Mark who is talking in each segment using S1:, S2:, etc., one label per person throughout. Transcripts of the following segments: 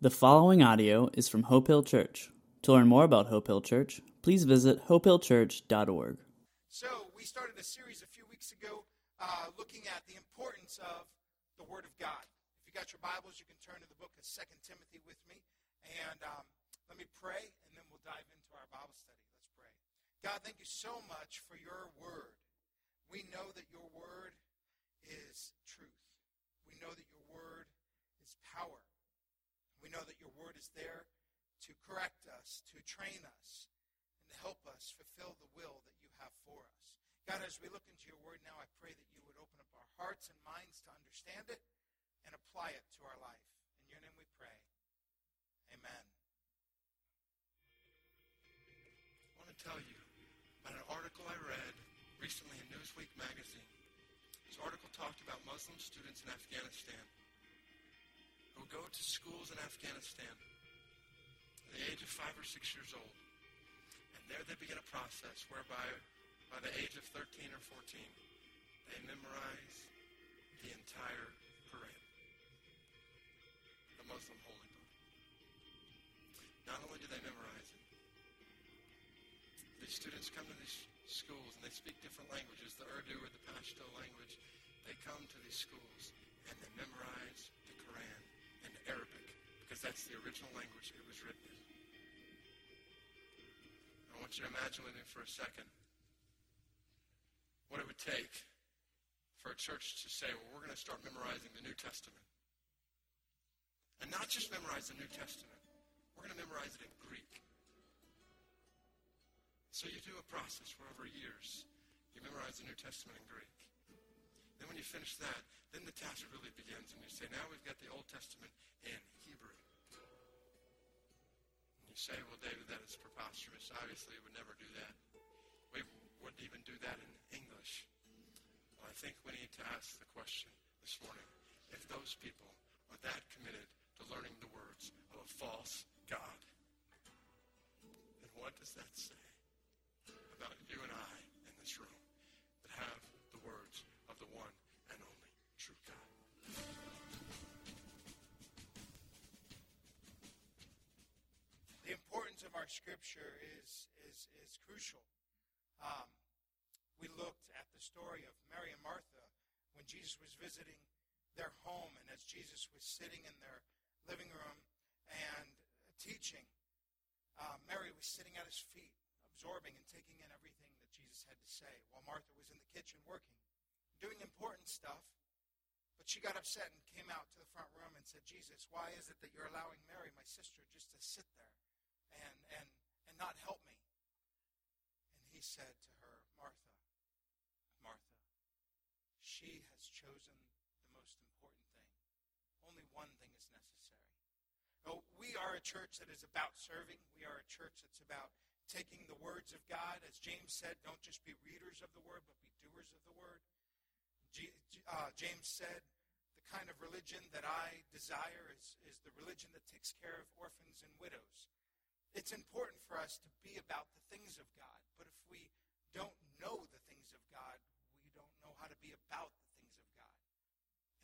S1: The following audio is from Hope Hill Church. To learn more about Hope Hill Church, please visit hopehillchurch.org.
S2: So, we started a series a few weeks ago uh, looking at the importance of the Word of God. If you got your Bibles, you can turn to the book of Second Timothy with me. And um, let me pray, and then we'll dive into our Bible study. Let's pray. God, thank you so much for your Word. We know that your Word is truth. We know that your Word is power. We know that your Word is there to correct us, to train us, and to help us fulfill the will that you have for us. God, as we look into your word now, I pray that you would open up our hearts and minds to understand it and apply it to our life. In your name we pray. Amen.
S3: I want to tell you about an article I read recently in Newsweek magazine. This article talked about Muslim students in Afghanistan who go to schools in Afghanistan at the age of five or six years old. And there they begin a process whereby by the age of 13 or 14, they memorize the entire Quran, the Muslim holy book. Not only do they memorize it, these students come to these schools and they speak different languages, the Urdu or the Pashto language. They come to these schools and they memorize the Quran Arabic because that's the original language it was written in. I want you to imagine with me for a second what it would take for a church to say, well, we're going to start memorizing the New Testament. And not just memorize the New Testament, we're going to memorize it in Greek. So you do a process where over years you memorize the New Testament in Greek. Then when you finish that, then the task really begins, and you say, now we've got the Old Testament in Hebrew. And you say, well, David, that is preposterous. Obviously, we would never do that. We wouldn't even do that in English. Well, I think we need to ask the question this morning, if those people are that committed to learning the words of a false God, then what does that say about you and I
S2: scripture is, is, is crucial. Um, we looked at the story of Mary and Martha when Jesus was visiting their home, and as Jesus was sitting in their living room and teaching, uh, Mary was sitting at his feet, absorbing and taking in everything that Jesus had to say, while Martha was in the kitchen working, doing important stuff. But she got upset and came out to the front room and said, Jesus, why is it that you're allowing Mary, my sister, just to sit there and, and, and not help me? And he said to her, Martha, Martha, she has chosen the most important thing. Only one thing is necessary. We are a church that is about serving. We are a church that's about taking the words of God. As James said, don't just be readers of the word, but be doers of the word. Uh, James said, the kind of religion that I desire is, is the religion that takes care of orphans and widows. It's important for us to be about the things of God, but if we don't know the things of God, we don't know how to be about the things of God.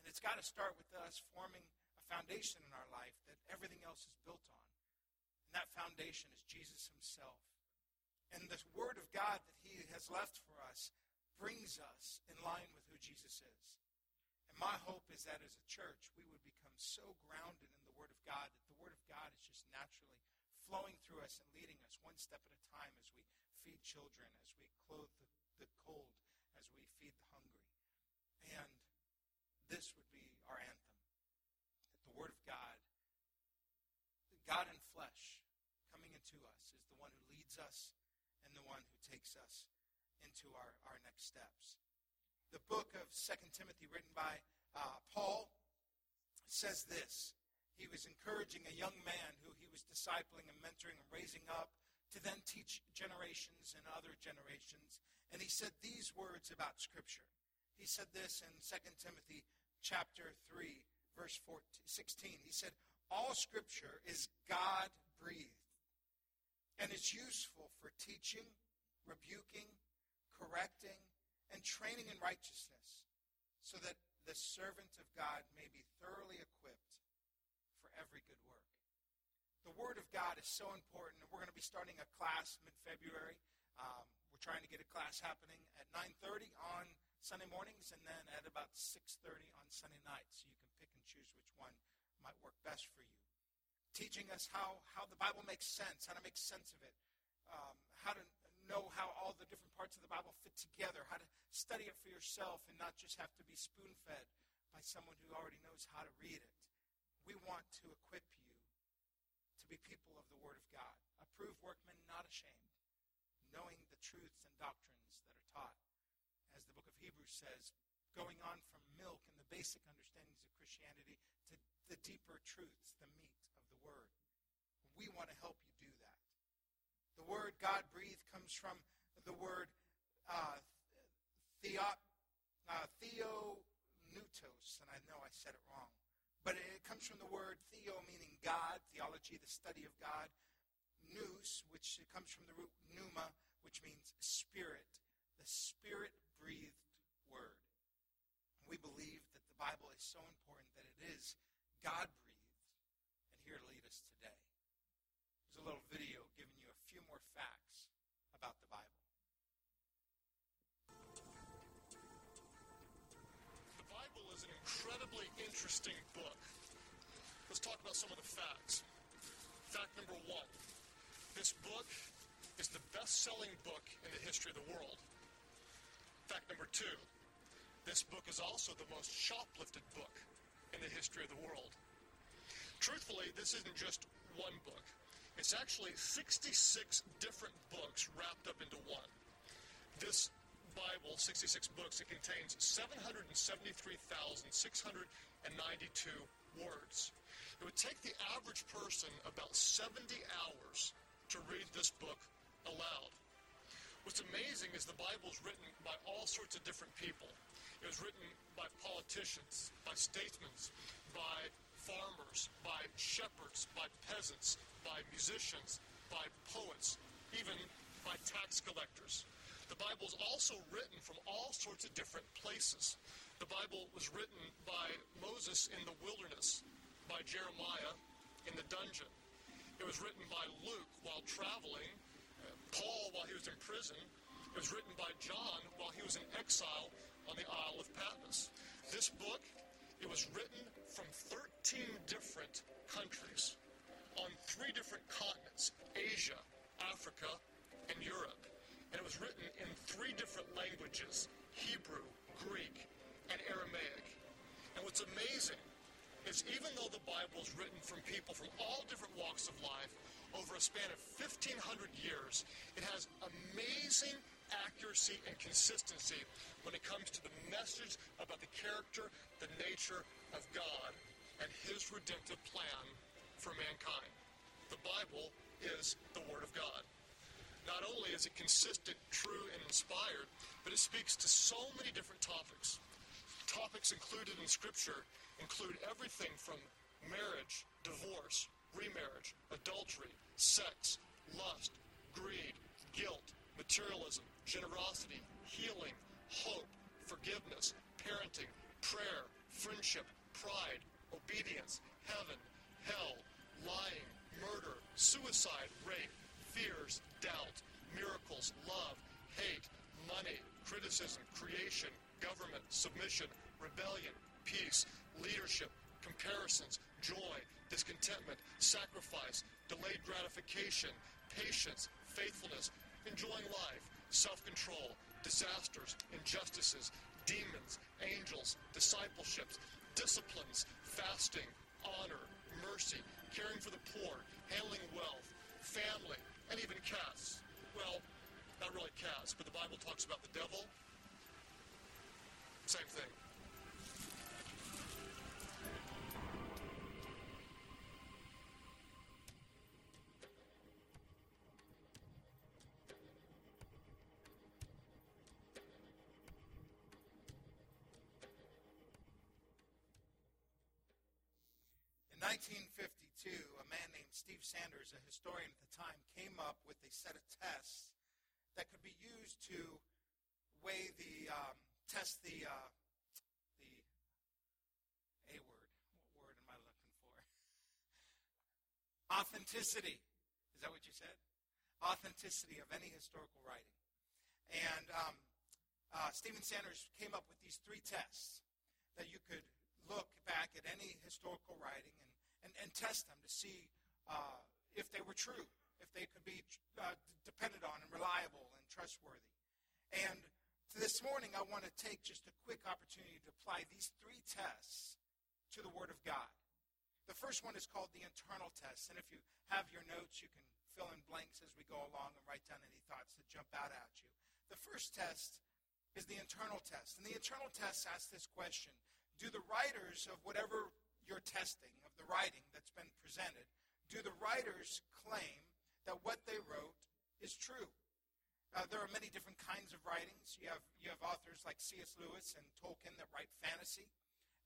S2: And it's got to start with us forming a foundation in our life that everything else is built on. And that foundation is Jesus himself. And the Word of God that he has left for us brings us in line with who Jesus is. And my hope is that as a church, we would become so grounded in the Word of God that the Word of God is just naturally flowing through us and leading us one step at a time as we feed children, as we clothe the, the cold, as we feed the hungry. And this would be our anthem that the Word of God, God in flesh, coming into us, is the one who leads us and the one who takes us into our, our next steps. The book of Second Timothy, written by uh, Paul, says this. He was encouraging a young man who he was discipling and mentoring and raising up to then teach generations and other generations. And he said these words about Scripture. He said this in 2 Timothy chapter 3, verse 14, 16. He said, All Scripture is God breathed and it's useful for teaching, rebuking, correcting, and training in righteousness, so that the servant of God may be thoroughly equipped every good work. The Word of God is so important. and We're going to be starting a class mid-February. Um, we're trying to get a class happening at 9:30 on Sunday mornings, and then at about 6:30 on Sunday nights. So you can pick and choose which one might work best for you. Teaching us how how the Bible makes sense, how to make sense of it, um, how to know how all the different parts of the Bible fit together, how to study it for yourself, and not just have to be spoon-fed by someone who already knows how to read it. We want to equip you to be people of the Word of God, approved workmen, not ashamed, knowing the truths and doctrines that are taught. As the book of Hebrews says, going on from milk and the basic understandings of Christianity to the deeper truths, the meat of the Word. We want to help you do that. The word God breathed comes from the word uh, theo, uh, theopneustos, and I know I said it wrong. But it comes from the word theo, meaning God, theology, the study of God. Nous, which comes from the root pneuma, which means spirit, the spirit breathed word. We believe that the Bible is so important that it is God breathed and here to lead us today. There's a little video
S4: interesting book. Let's talk about some of the facts. Fact number one this book is the best selling book in the history of the world. Fact number two this book is also the most shoplifted book in the history of the world. Truthfully, this isn't just one book. It's actually 66 different books wrapped up into one. This Bible, 66 books, it contains 773,692 words. It would take the average person about 70 hours to read this book aloud. What's amazing is the Bible is written by all sorts of different people. It was written by politicians, by statesmen, by farmers, by shepherds, by peasants, by musicians, by poets, even by tax collectors. The Bible is also written from all sorts of different places. The Bible was written by Moses in the wilderness, by Jeremiah in the dungeon. It was written by Luke while traveling, uh, Paul while he was in prison. It was written by John while he was in exile on the Isle of Patmos. This book, it was written from 13 different countries on three different continents Asia, Africa, and Europe and it was written in three different languages Hebrew, Greek, and Aramaic. And what's amazing is even though the Bible is written from people from all different walks of life over a span of 1,500 years, it has amazing accuracy and consistency when it comes to the message about the character, the nature of God, and His redemptive plan for mankind. The Bible is the Word of God. Not only is it consistent, true, and inspired, but it speaks to so many different topics. Topics included in Scripture include everything from marriage, divorce, remarriage, adultery, sex, lust, greed, guilt, materialism, generosity, healing, hope, forgiveness, parenting, prayer, friendship, pride, obedience, heaven, hell, lying, murder, suicide, rape, fears, doubt, miracles, love, hate, money, criticism, creation, government, submission, rebellion, peace, leadership, comparisons, joy, discontentment, sacrifice, delayed gratification, patience, faithfulness, enjoying life, self-control, disasters, injustices, demons, angels, discipleships, disciplines, fasting, honor, mercy, caring for the poor, handling wealth, family, and even cats. Well, not really cats, but the Bible talks about the devil. Same thing.
S2: 1952, a man named Steve Sanders, a historian at the time, came up with a set of tests that could be used to weigh the um, test the uh, the a word. What word am I looking for? Authenticity Is that what you said? Authenticity of any historical writing. And um, uh, Stephen Sanders came up with these three tests that you could look back at any historical writing and, and, and test them to see uh, if they were true, if they could be uh, depended on and reliable and trustworthy. And this morning, I want to take just a quick opportunity to apply these three tests to the Word of God. The first one is called the internal test. And if you have your notes, you can fill in blanks as we go along and write down any thoughts that jump out at you. The first test is the internal test. And the internal test asks this question Do the writers of whatever you're testing, of the writing that's been presented, do the writers claim that what they wrote is true? Uh, there are many different kinds of writings. You have, you have authors like C.S. Lewis and Tolkien that write fantasy.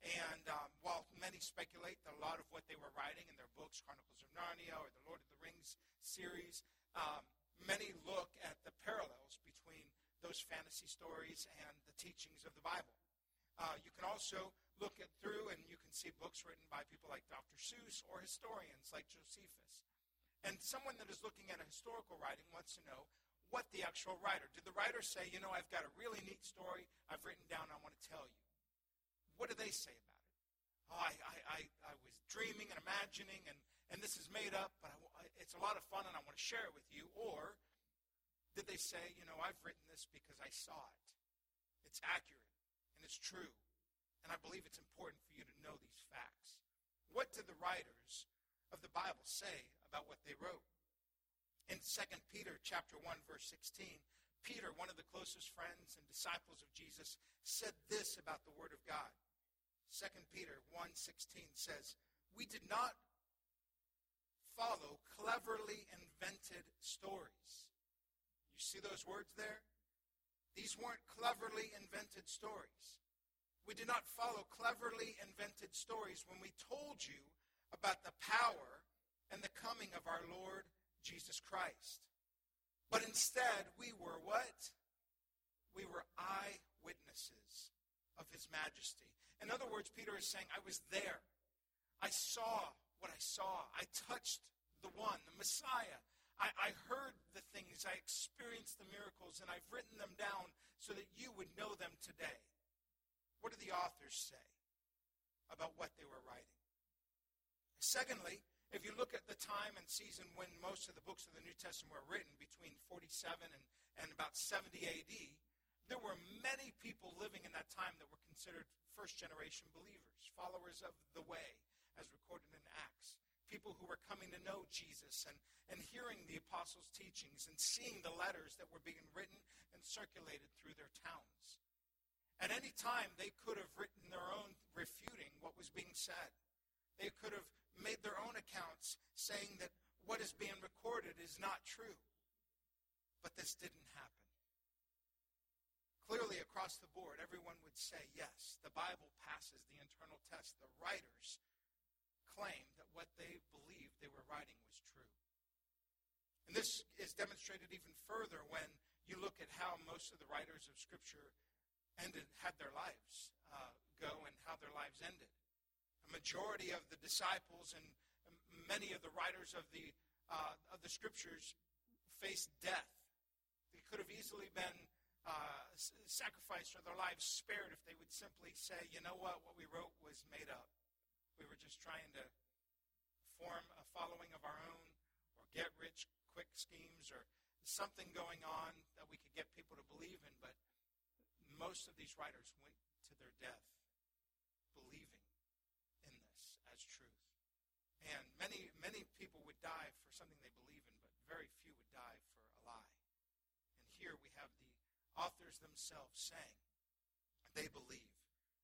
S2: And um, while many speculate that a lot of what they were writing in their books, Chronicles of Narnia or the Lord of the Rings series, um, many look at the parallels between those fantasy stories and the teachings of the Bible. Uh, you can also look at through and you can see books written by people like Dr. Seuss or historians like Josephus. And someone that is looking at a historical writing wants to know what the actual writer. Did the writer say, you know, I've got a really neat story I've written down, I want to tell you? What do they say about it? Oh, I, I, I, I was dreaming and imagining, and, and this is made up, but I, it's a lot of fun, and I want to share it with you. Or did they say, you know, I've written this because I saw it? It's accurate, and it's true, and I believe it's important for you to know these facts. What did the writers of the Bible say about what they wrote? In 2 Peter chapter 1 verse 16, Peter, one of the closest friends and disciples of Jesus, said this about the word of God. 2 Peter 1:16 says, "We did not follow cleverly invented stories." You see those words there? These weren't cleverly invented stories. We did not follow cleverly invented stories when we told you about the power and the coming of our Lord Jesus Christ. But instead, we were what? We were eyewitnesses of his majesty. In other words, Peter is saying, I was there. I saw what I saw. I touched the one, the Messiah. I, I heard the things. I experienced the miracles, and I've written them down so that you would know them today. What do the authors say about what they were writing? Secondly, if you look at the time and season when most of the books of the New Testament were written, between 47 and, and about 70 AD, there were many people living in that time that were considered first generation believers, followers of the way, as recorded in Acts. People who were coming to know Jesus and, and hearing the apostles' teachings and seeing the letters that were being written and circulated through their towns. At any time, they could have written their own refuting what was being said. They could have made their own accounts saying that what is being recorded is not true. But this didn't happen. Clearly, across the board, everyone would say, yes, the Bible passes the internal test. The writers claim that what they believed they were writing was true. And this is demonstrated even further when you look at how most of the writers of Scripture ended, had their lives uh, go and how their lives ended. A majority of the disciples and many of the writers of the, uh, of the Scriptures faced death. They could have easily been uh, sacrificed or their lives spared if they would simply say, you know what, what we wrote was made up. We were just trying to form a following of our own or get rich quick schemes or something going on that we could get people to believe in. But most of these writers went to their death believing in this as truth. And many, many people would die for something they believe in, but very few would die for a lie. And here we have the authors themselves saying they believe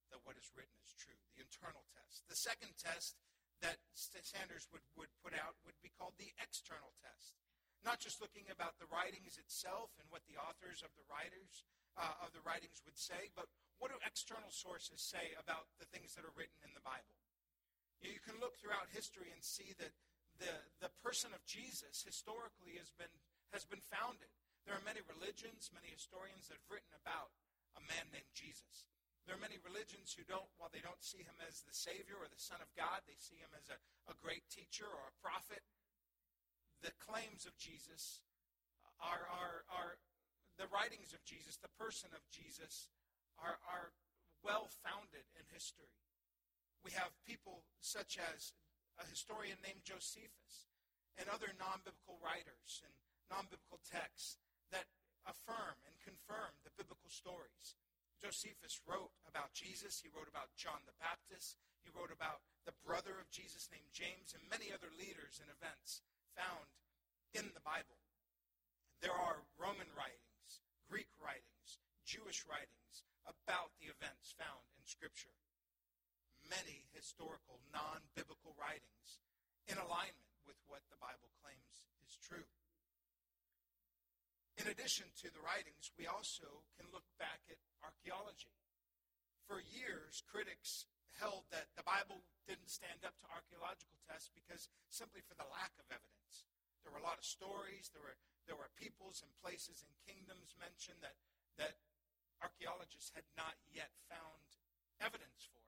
S2: that what is written is true, the internal test. The second test that Sanders would, would put out would be called the external test. Not just looking about the writings itself and what the authors of the writers uh, of the writings would say, but what do external sources say about the things that are written in the Bible? You can look throughout history and see that the, the person of Jesus historically has been, has been founded there are many religions, many historians that have written about a man named Jesus. There are many religions who don't, while they don't see him as the Savior or the Son of God, they see him as a, a great teacher or a prophet. The claims of Jesus are, are, are the writings of Jesus, the person of Jesus, are, are well founded in history. We have people such as a historian named Josephus and other non biblical writers and non biblical texts that affirm and confirm the biblical stories. Josephus wrote about Jesus, he wrote about John the Baptist, he wrote about the brother of Jesus named James, and many other leaders and events found in the Bible. There are Roman writings, Greek writings, Jewish writings about the events found in Scripture. Many historical, non biblical writings in alignment with what the Bible claims is true. In addition to the writings, we also can look back at archaeology. For years, critics held that the Bible didn't stand up to archaeological tests because simply for the lack of evidence. There were a lot of stories, there were, there were peoples and places and kingdoms mentioned that, that archaeologists had not yet found evidence for.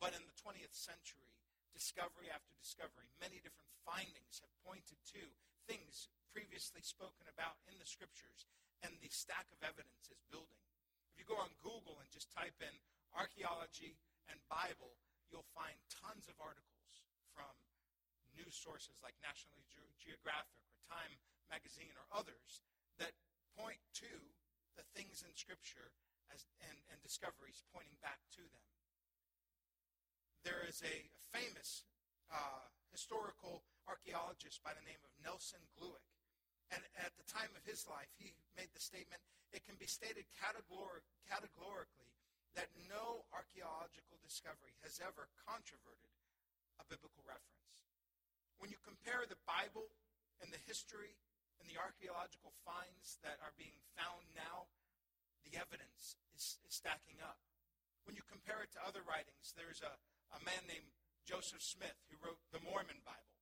S2: But in the 20th century, discovery after discovery, many different findings have pointed to things previously spoken about in the scriptures, and the stack of evidence is building. If you go on Google and just type in archaeology and Bible, you'll find tons of articles from news sources like National Geographic or Time magazine or others that point to the things in Scripture as, and, and discoveries pointing back to them. There is a famous uh, historical archaeologist by the name of Nelson Glueck. And at the time of his life, he made the statement it can be stated categorically that no archaeological discovery has ever controverted a biblical reference. When you compare the Bible and the history and the archaeological finds that are being found now, the evidence is, is stacking up. When you compare it to other writings, there's a, a man named Joseph Smith who wrote the Mormon Bible.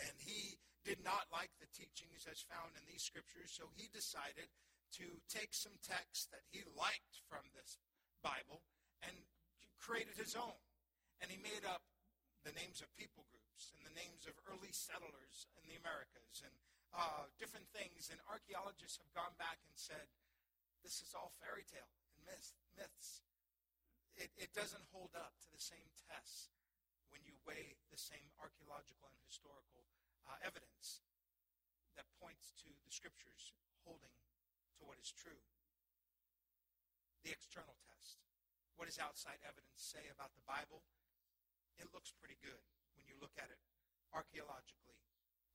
S2: And he did not like the teachings as found in these scriptures, so he decided to take some texts that he liked from this Bible and created his own. And he made up the names of people groups and the names of early settlers in the Americas and uh, different things. And archaeologists have gone back and said, this is all fairy tale and myth, myths. It, it doesn't hold up to the same tests when you weigh the same archaeological and historical uh, evidence that points to the scriptures holding to what is true. The external test. What does outside evidence say about the Bible? It looks pretty good when you look at it archaeologically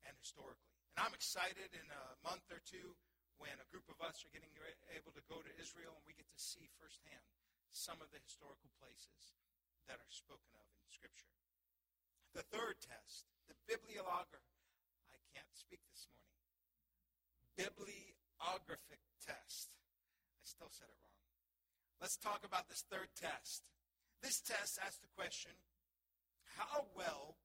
S2: and historically. And I'm excited in a month or two when a group of us are getting able to go to Israel and we get to see firsthand some of the historical places that are spoken of in Scripture. The third test, the bibliographer. I can't speak this morning. Bibliographic test. I still said it wrong. Let's talk about this third test. This test asks the question how well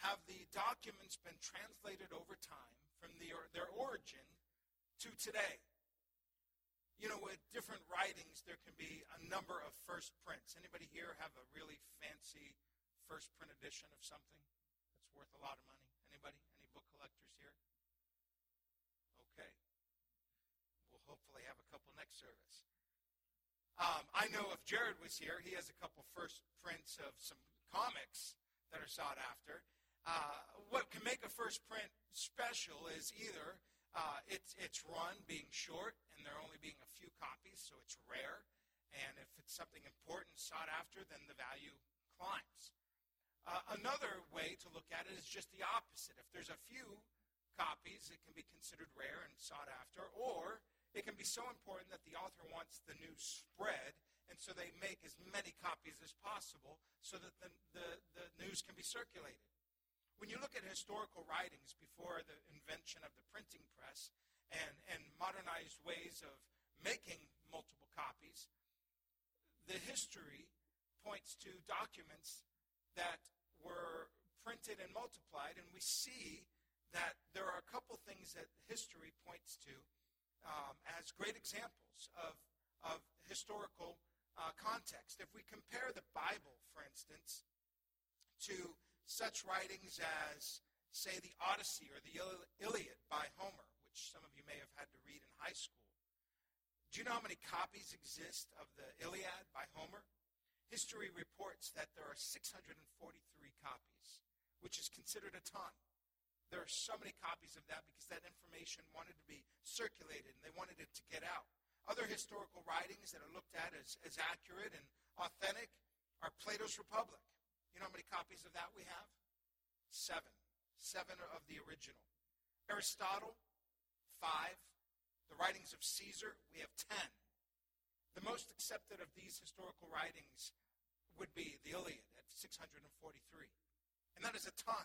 S2: have the documents been translated over time from the, their origin to today? You know, with different writings, there can be a number of first prints. Anybody here have a really fancy first print edition of something that's worth a lot of money? Anybody? Any book collectors here? Okay. We'll hopefully have a couple next service. Um, I know if Jared was here, he has a couple first prints of some comics that are sought after. Uh, what can make a first print special is either uh, it's, it's run being short and there only being a few copies, so it's rare. And if it's something important sought after, then the value climbs. Uh, another way to look at it is just the opposite. If there's a few copies, it can be considered rare and sought after, or it can be so important that the author wants the news spread, and so they make as many copies as possible so that the, the, the news can be circulated. When you look at historical writings before the invention of the printing press and, and modernized ways of making multiple copies, the history points to documents that were printed and multiplied, and we see that there are a couple things that history points to um, as great examples of, of historical uh, context. If we compare the Bible, for instance, to such writings as say, the Odyssey or the Iliad by Homer, which some of you may have had to read in high school. Do you know how many copies exist of the Iliad by Homer? History reports that there are 643 copies, which is considered a ton. There are so many copies of that because that information wanted to be circulated and they wanted it to get out. Other historical writings that are looked at as, as accurate and authentic are Plato's Republic. You know how many copies of that we have? Seven. Seven of the original. Aristotle, five. The writings of Caesar, we have ten. The most accepted of these historical writings would be the Iliad at 643. And that is a ton.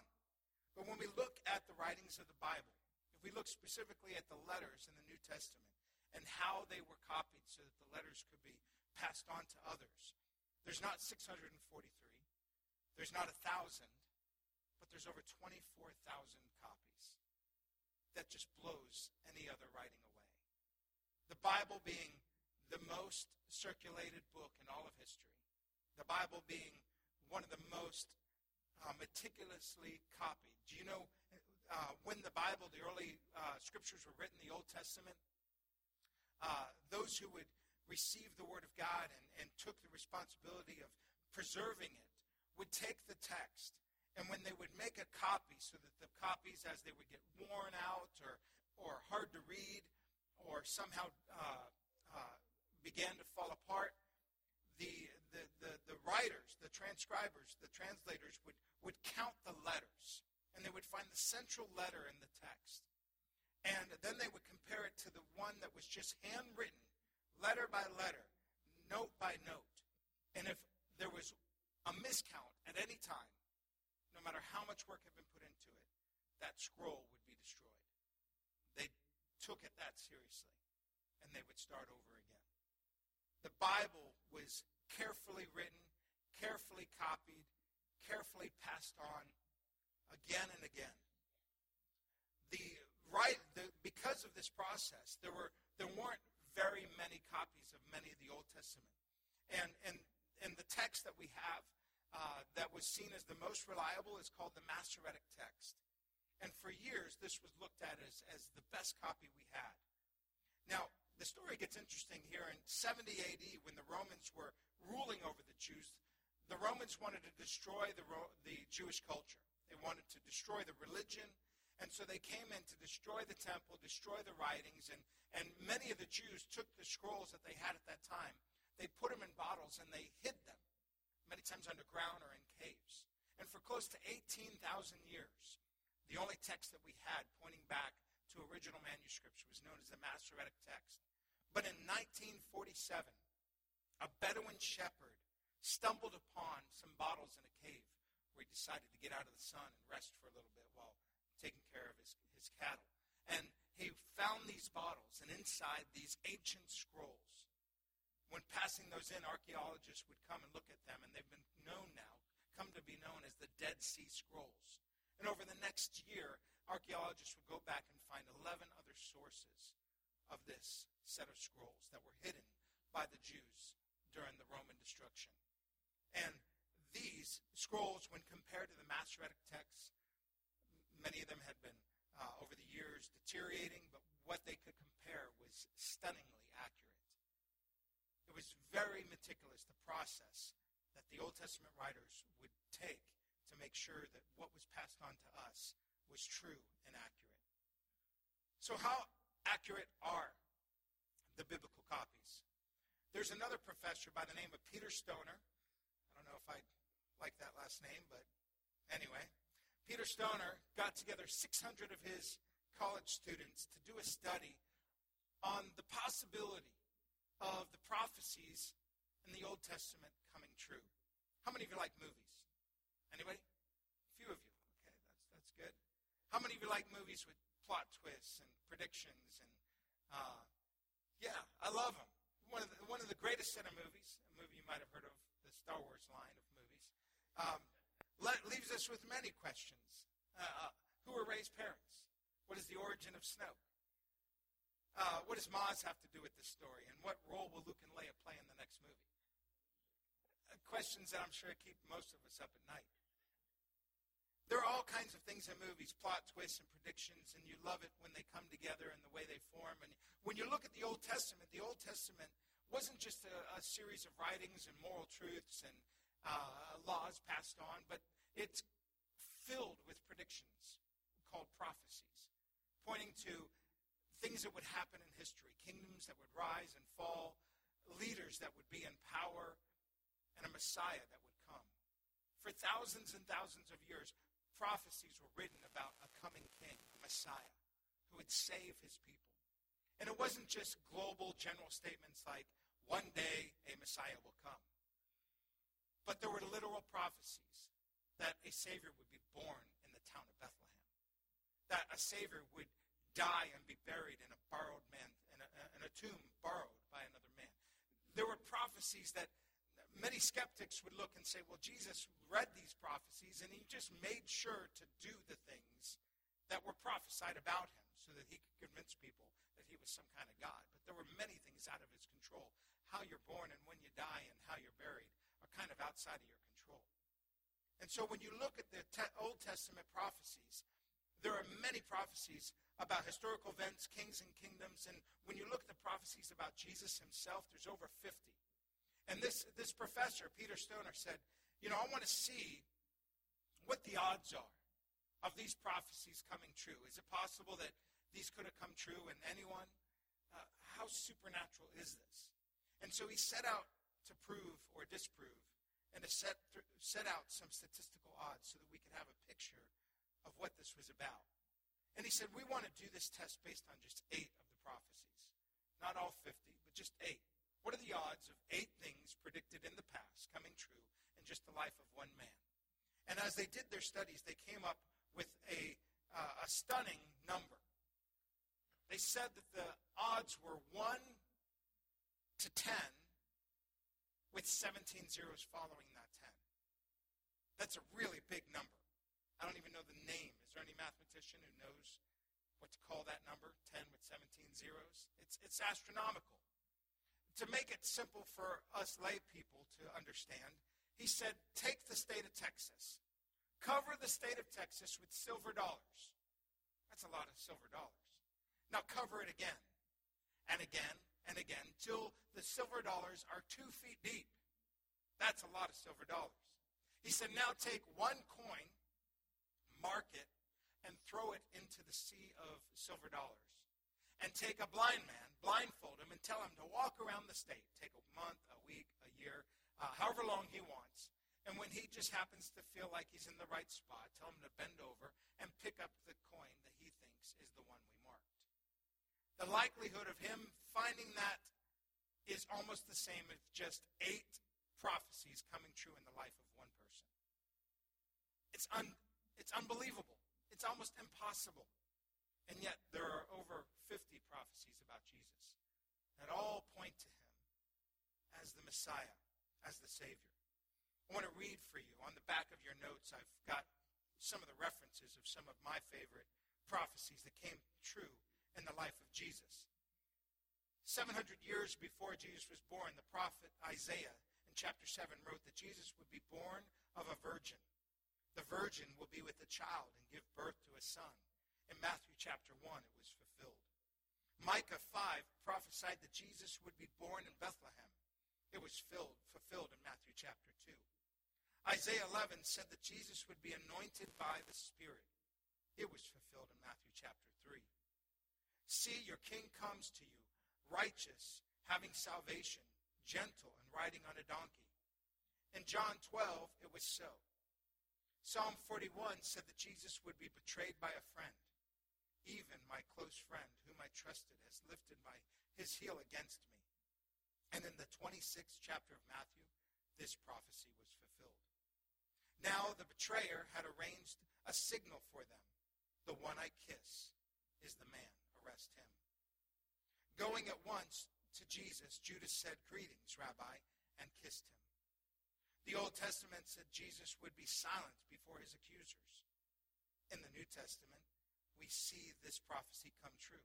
S2: But when we look at the writings of the Bible, if we look specifically at the letters in the New Testament and how they were copied so that the letters could be passed on to others, there's not 643. There's not a thousand, but there's over 24,000 copies. That just blows any other writing away. The Bible being the most circulated book in all of history, the Bible being one of the most uh, meticulously copied. Do you know uh, when the Bible, the early uh, scriptures were written, the Old Testament? Uh, those who would receive the Word of God and, and took the responsibility of preserving it would take the text and when they would make a copy so that the copies as they would get worn out or, or hard to read or somehow uh, uh, began to fall apart, the, the, the, the, writers, the transcribers, the translators would, would count the letters and they would find the central letter in the text. And then they would compare it to the one that was just handwritten, letter by letter, note by note. And if there was a miscount at any time, no matter how much work had been put into it, that scroll would be destroyed. They took it that seriously, and they would start over again. The Bible was carefully written, carefully copied, carefully passed on again and again. The right the, because of this process, there were there weren't very many copies of many of the Old Testament. And and and the text that we have uh, that was seen as the most reliable is called the Masoretic text. And for years, this was looked at as, as the best copy we had. Now, the story gets interesting here. In 70 AD, when the Romans were ruling over the Jews, the Romans wanted to destroy the, the Jewish culture. They wanted to destroy the religion. And so they came in to destroy the temple, destroy the writings, and, and many of the Jews took the scrolls that they had at that time. They put them in bottles and they hid them many times underground or in caves. And for close to 18,000 years, the only text that we had pointing back to original manuscripts was known as the Masoretic text. But in 1947, a Bedouin shepherd stumbled upon some bottles in a cave where he decided to get out of the sun and rest for a little bit while taking care of his, his cattle. And he found these bottles, and inside these ancient scrolls when passing those in, archaeologists would come and look at them, and they've been known now, come to be known as the Dead Sea Scrolls. And over the next year, archaeologists would go back and find 11 other sources of this set of scrolls that were hidden by the Jews during the Roman destruction. And these scrolls, when compared to the Masoretic texts, many of them had been, uh, over the years, deteriorating, but what they could compare was stunningly accurate. It was very meticulous, the process that the Old Testament writers would take to make sure that what was passed on to us was true and accurate. So, how accurate are the biblical copies? There's another professor by the name of Peter Stoner. Know if I like that last name, but anyway. Peter Stoner got together 600 of his college students to do a study on the possibility of the prophecies in the Old Testament coming true. How many of you like movies? Anybody? A few of you. Okay, that's that's good. How many of you like movies with plot twists and predictions and uh, yeah, I love them. One of the, one of the greatest set of movies, a movie you might have heard of, Star Wars line of movies, um, leaves us with many questions. Uh, uh, who were Rey's parents? What is the origin of Snoke? Uh, what does Maz have to do with this story? And what role will Luke and Leia play in the next movie? Uh, questions that I'm sure keep most of us up at night. There are all kinds of things in movies, plot twists and predictions, and you love it when they come together and the way they form. And when you look at the Old Testament, the Old Testament wasn't just a, a series of writings and moral truths and uh, laws passed on, but it's filled with predictions called prophecies, pointing to things that would happen in history, kingdoms that would rise and fall, leaders that would be in power, and a Messiah that would come. For thousands and thousands of years, prophecies were written about a coming king, a Messiah, who would save his people. And it wasn't just global general statements like, one day a Messiah will come. But there were literal prophecies that a Savior would be born in the town of Bethlehem, that a Savior would die and be buried in a borrowed man, in a, in a tomb borrowed by another man. There were prophecies that many skeptics would look and say, well, Jesus read these prophecies and he just made sure to do the things that were prophesied about him so that he could convince people was some kind of God. But there were many things out of his control. How you're born and when you die and how you're buried are kind of outside of your control. And so when you look at the te- Old Testament prophecies, there are many prophecies about historical events, kings and kingdoms. And when you look at the prophecies about Jesus himself, there's over 50. And this, this professor, Peter Stoner, said, you know, I want to see what the odds are of these prophecies coming true. Is it possible that these could have come true in anyone? How supernatural is this? And so he set out to prove or disprove and to set, th- set out some statistical odds so that we could have a picture of what this was about. And he said, we want to do this test based on just eight of the prophecies. Not all 50, but just eight. What are the odds of eight things predicted in the past coming true in just the life of one man? And as they did their studies, they came up with a, uh, a stunning number. They said that the odds were 1 to 10, with 17 zeros following that 10. That's a really big number. I don't even know the name. Is there any mathematician who knows what to call that number? 10 with 17 zeros? It's, it's astronomical to make it simple for us lay people to understand, he said, take the state of Texas. Cover the state of Texas with silver dollars. That's a lot of silver dollars. Now cover it again and again and again till the silver dollars are two feet deep. That's a lot of silver dollars. He said, now take one coin, mark it, and throw it into the sea of silver dollars and take a blind man, blindfold him, and tell him to walk around the state. Take a month, a week, a year, uh, however long he wants. And when he just happens to feel like he's in the right spot, tell him to bend over and pick up the coin that he thinks is the one we marked. The likelihood of him finding that is almost the same as just eight prophecies coming true in the life of one person. It's, un, it's unbelievable. It's almost impossible. And yet there are over 50 prophecies about Jesus that all point to him as the Messiah, as the Savior. I want to read for you. On the back of your notes, I've got some of the references of some of my favorite prophecies that came true in the life of Jesus. 700 years before Jesus was born, the prophet Isaiah in chapter 7 wrote that Jesus would be born of a virgin. The virgin will be with a child and give birth to a son. In Matthew chapter 1, it was fulfilled. Micah 5 prophesied that Jesus would be born in Bethlehem. It was filled, fulfilled in Matthew chapter 2. Isaiah 11 said that Jesus would be anointed by the Spirit. It was fulfilled in Matthew chapter 3. See, your king comes to you, righteous, having salvation, gentle, and riding on a donkey. In John 12, it was so. Psalm 41 said that Jesus would be betrayed by a friend. Even my close friend, whom I trusted, has lifted my, his heel against me. And in the 26th chapter of Matthew, this prophecy was fulfilled. Now the betrayer had arranged a signal for them. The one I kiss is the man. Arrest him. Going at once to Jesus, Judas said, Greetings, Rabbi, and kissed him. The Old Testament said Jesus would be silent before his accusers. In the New Testament, we see this prophecy come true.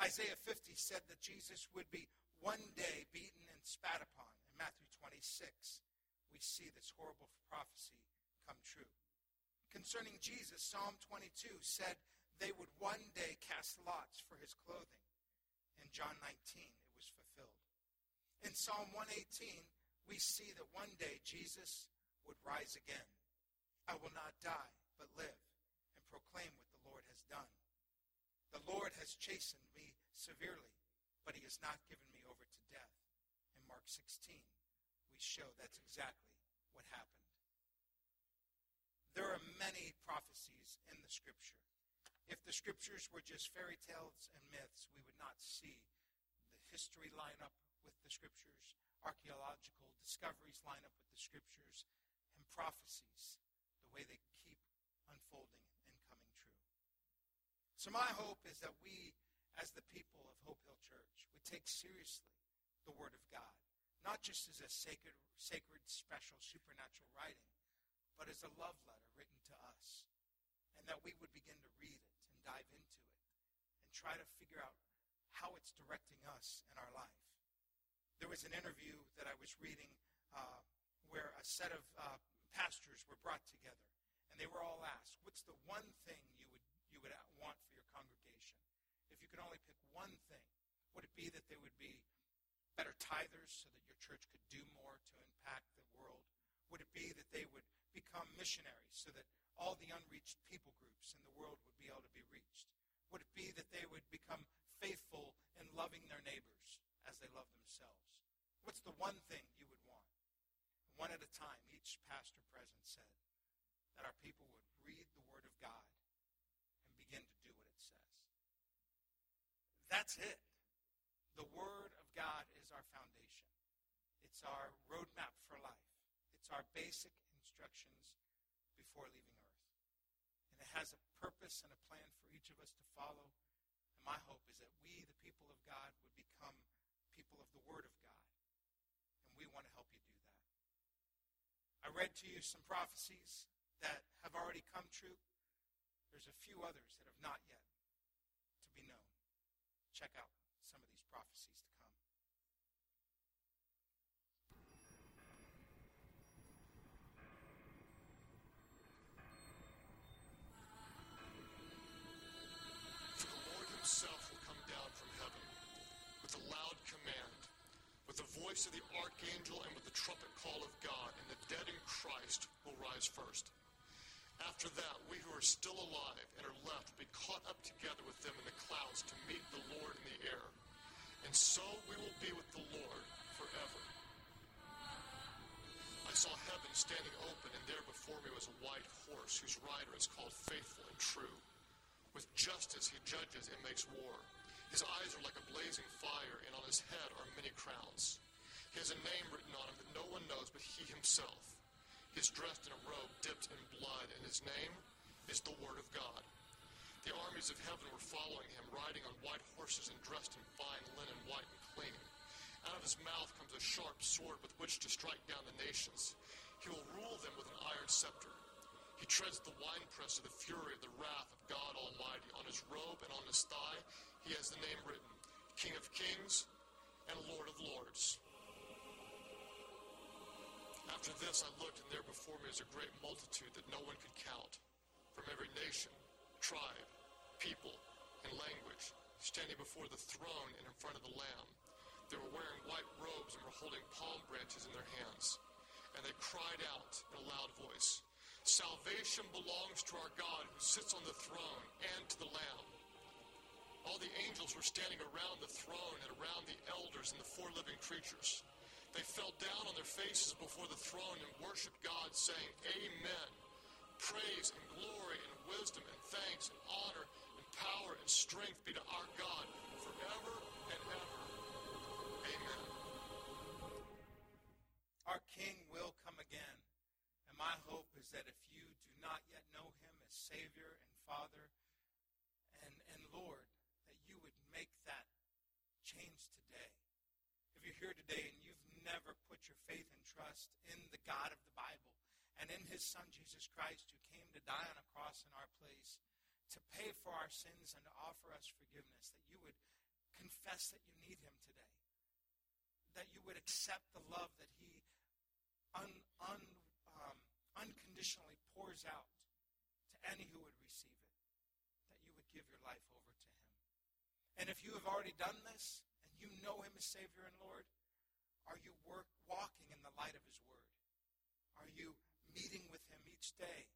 S2: Isaiah 50 said that Jesus would be one day beaten and spat upon. In Matthew 26, we see this horrible prophecy come true. Concerning Jesus, Psalm 22 said they would one day cast lots for his clothing. In John 19, it was fulfilled. In Psalm 118, we see that one day Jesus would rise again. I will not die, but live and proclaim what the Lord has done. The Lord has chastened me severely, but he has not given me over to death. In Mark 16, we show that's exactly what happened. There are many prophecies in the scripture. If the scriptures were just fairy tales and myths, we would not see the history line up with the scriptures, archaeological discoveries line up with the scriptures, and prophecies, the way they keep unfolding and coming true. So my hope is that we, as the people of Hope Hill Church, would take seriously the Word of God, not just as a sacred, sacred, special, supernatural writing, but as a love letter written to us. And that we would begin to read it dive into it and try to figure out how it's directing us in our life. There was an interview that I was reading uh, where a set of uh, pastors were brought together, and they were all asked, "What's the one thing you would you would want for your congregation? If you could only pick one thing, would it be that they would be better tithers so that your church could do more to impact the world? Would it be that they would become missionaries so that all the unreached people groups in the world would be able to be reached? Would it be that they would become faithful in loving their neighbors as they love themselves? What's the one thing you would want? one at a time, each pastor present said that our people would read the Word of God and begin to do what it says. That's it. The Word of God is our foundation. It's our roadmap for life. It's our basic instructions before leaving earth. And it has a purpose and a plan for each of us to follow. And my hope is that we, the people of God, would become people of the Word of God. And we want to help you do that. I read to you some prophecies that have already come true. There's a few others that have not yet to be known. Check out some of these prophecies to
S4: whose rider is called Faithful and True. With justice he judges and makes war. His eyes are like a blazing fire, and on his head are many crowns. He has a name written on him that no one knows but he himself. He is dressed in a robe dipped in blood, and his name is the Word of God. The armies of heaven were following him, riding on white horses and dressed in fine linen, white and clean. Out of his mouth comes a sharp sword with which to strike down the nations. He will rule them with an iron scepter. He treads the winepress of the fury of the wrath of God Almighty. On his robe and on his thigh, he has the name written King of Kings and Lord of Lords. After this, I looked, and there before me was a great multitude that no one could count, from every nation, tribe, people, and language, standing before the throne and in front of the Lamb. They were wearing white robes and were holding palm branches in their hands. And they cried out in a loud voice, Salvation belongs to our God who sits on the throne and to the Lamb. All the angels were standing around the throne and around the elders and the four living creatures. They fell down on their faces before the throne and worshiped God, saying, Amen. Praise and glory and
S2: in his Son, Jesus Christ, who came to die on a cross in our place to pay for our sins and to offer us forgiveness, that you would confess that you need him today. That you would accept the love that he un, un, um, unconditionally pours out to any who would receive it, that you would give your life over to him. And if you have already done this and you know him as Savior and Lord, are you work, walking in the light of his word? Are you meeting with him each day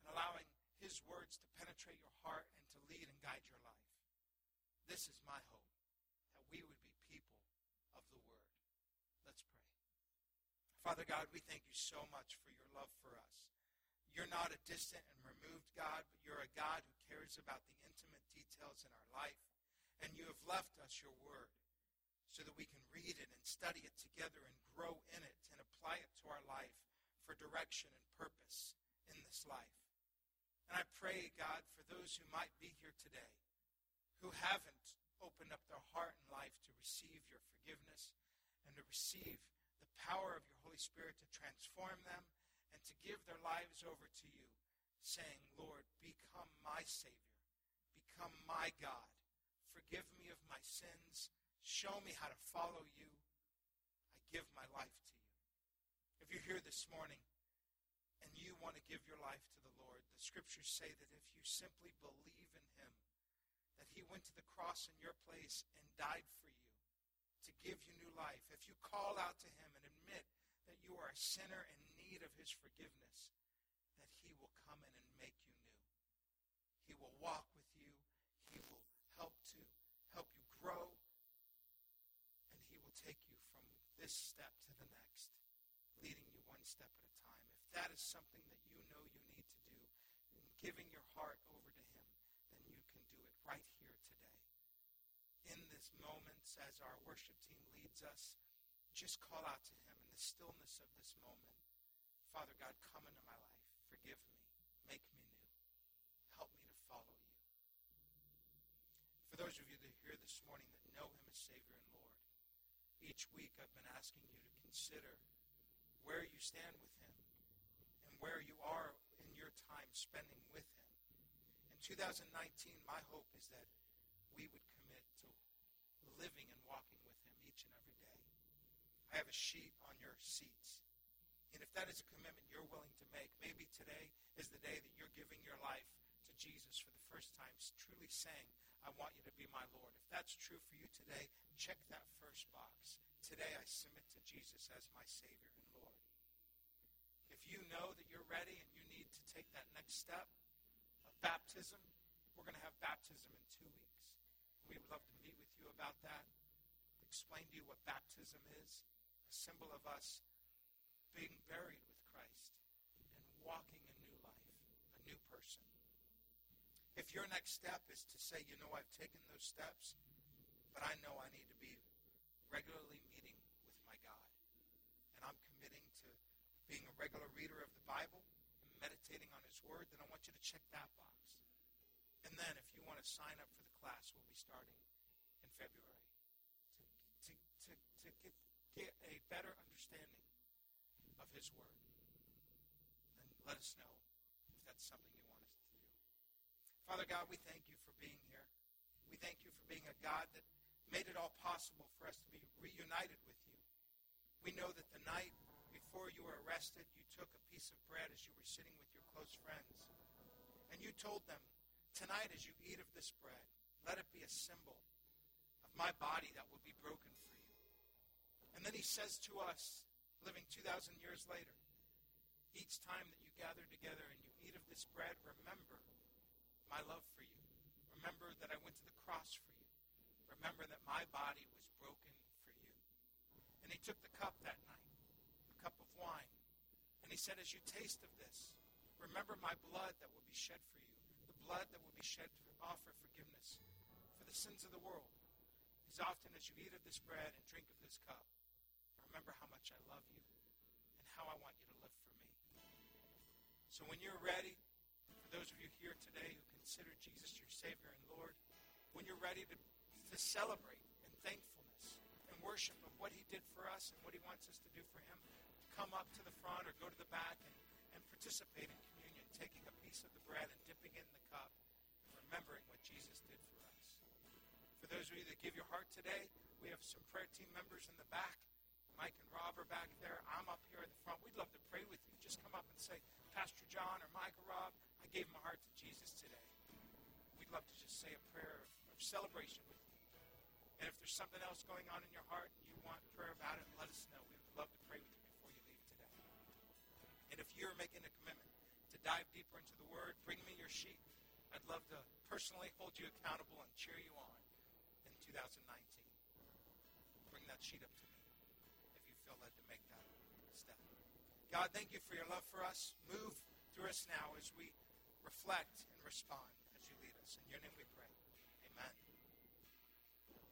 S2: and allowing his words to penetrate your heart and to lead and guide your life? This is my hope, that we would be people of the word. Let's pray. Father God, we thank you so much for your love for us. You're not a distant and removed God, but you're a God who cares about the intimate details in our life. And you have left us your word so that we can read it and study it together and grow in it and apply it to our life for direction and purpose in this life. And I pray, God, for those who might be here today who haven't opened up their heart and life to receive your forgiveness and to receive the power of your Holy Spirit to transform them and to give their lives over to you, saying, Lord, become my Savior, become my God, forgive me of my sins, show me how to follow you. I give my life to you. If you're here this morning and you want to give your life to the Lord, the scriptures say that if you simply believe in him, that he went to the cross in your place and died for you to give you new life, if you call out to him and admit that you are a sinner in need of his forgiveness, that he will come in and make you new. He will walk with you. He will help to help you grow. And he will take you from this step to the next leading you one step at a time. If that is something that you know you need to do, in giving your heart over to Him, then you can do it right here today. In this moment, as our worship team leads us, just call out to Him in the stillness of this moment. Father God, come into my life. Forgive me. Make me new. Help me to follow you. For those of you that are here this morning that know Him as Savior and Lord, each week I've been asking you to consider where you stand with where you are in your time spending with him. In 2019, my hope is that we would commit to living and walking with him each and every day. I have a sheet on your seats. And if that is a commitment you're willing to make, maybe today is the day that you're giving your life to Jesus for the first time, truly saying, I want you to be my Lord. If that's true for you today, check that first box. Today I submit to Jesus as my Savior. If you know that you're ready and you need to take that next step of baptism, we're going to have baptism in two weeks. We would love to meet with you about that, explain to you what baptism is, a symbol of us being buried with Christ and walking a new life, a new person. If your next step is to say, you know, I've taken those steps, but I know I need to be regularly meeting with my God, and I'm committing to being a regular reader of the Bible and meditating on His Word, then I want you to check that box. And then if you want to sign up for the class, we'll be starting in February to, to, to, to get, get a better understanding of His Word. And let us know if that's something you want us to do. Father God, we thank you for being here. We thank you for being a God that made it all possible for us to be reunited with you. We know that the night before you were arrested, you took a piece of bread as you were sitting with your close friends. And you told them, Tonight, as you eat of this bread, let it be a symbol of my body that will be broken for you. And then he says to us, living 2,000 years later, each time that you gather together and you eat of this bread, remember my love for you. Remember that I went to the cross for you. Remember that my body was broken for you. And he took the cup that night wine. And he said, As you taste of this, remember my blood that will be shed for you, the blood that will be shed to offer forgiveness for the sins of the world. As often as you eat of this bread and drink of this cup, remember how much I love you and how I want you to live for me. So when you're ready, for those of you here today who consider Jesus your Savior and Lord, when you're ready to, to celebrate in thankfulness and worship of what he did for us and what he wants us to do for him, come up to the front or go to the back and, and participate in communion, taking a piece of the bread and dipping it in the cup remembering what Jesus did for us. For those of you that give your heart today, we have some prayer team members in the back. Mike and Rob are back there. I'm up here at the front. We'd love to pray with you. Just come up and say, Pastor John or Mike or Rob, I gave my heart to Jesus today. We'd love to just say a prayer of celebration with you. And if there's something else going on in your heart and you want prayer about it, let us know. We would love to pray with you. And if you're making a commitment to dive deeper into the Word, bring me your sheet. I'd love to personally hold you accountable and cheer you on in 2019. Bring that sheet up to me if you feel led to make that step. God, thank you for your love for us. Move through us now as we reflect and respond as you lead us. In your name we pray.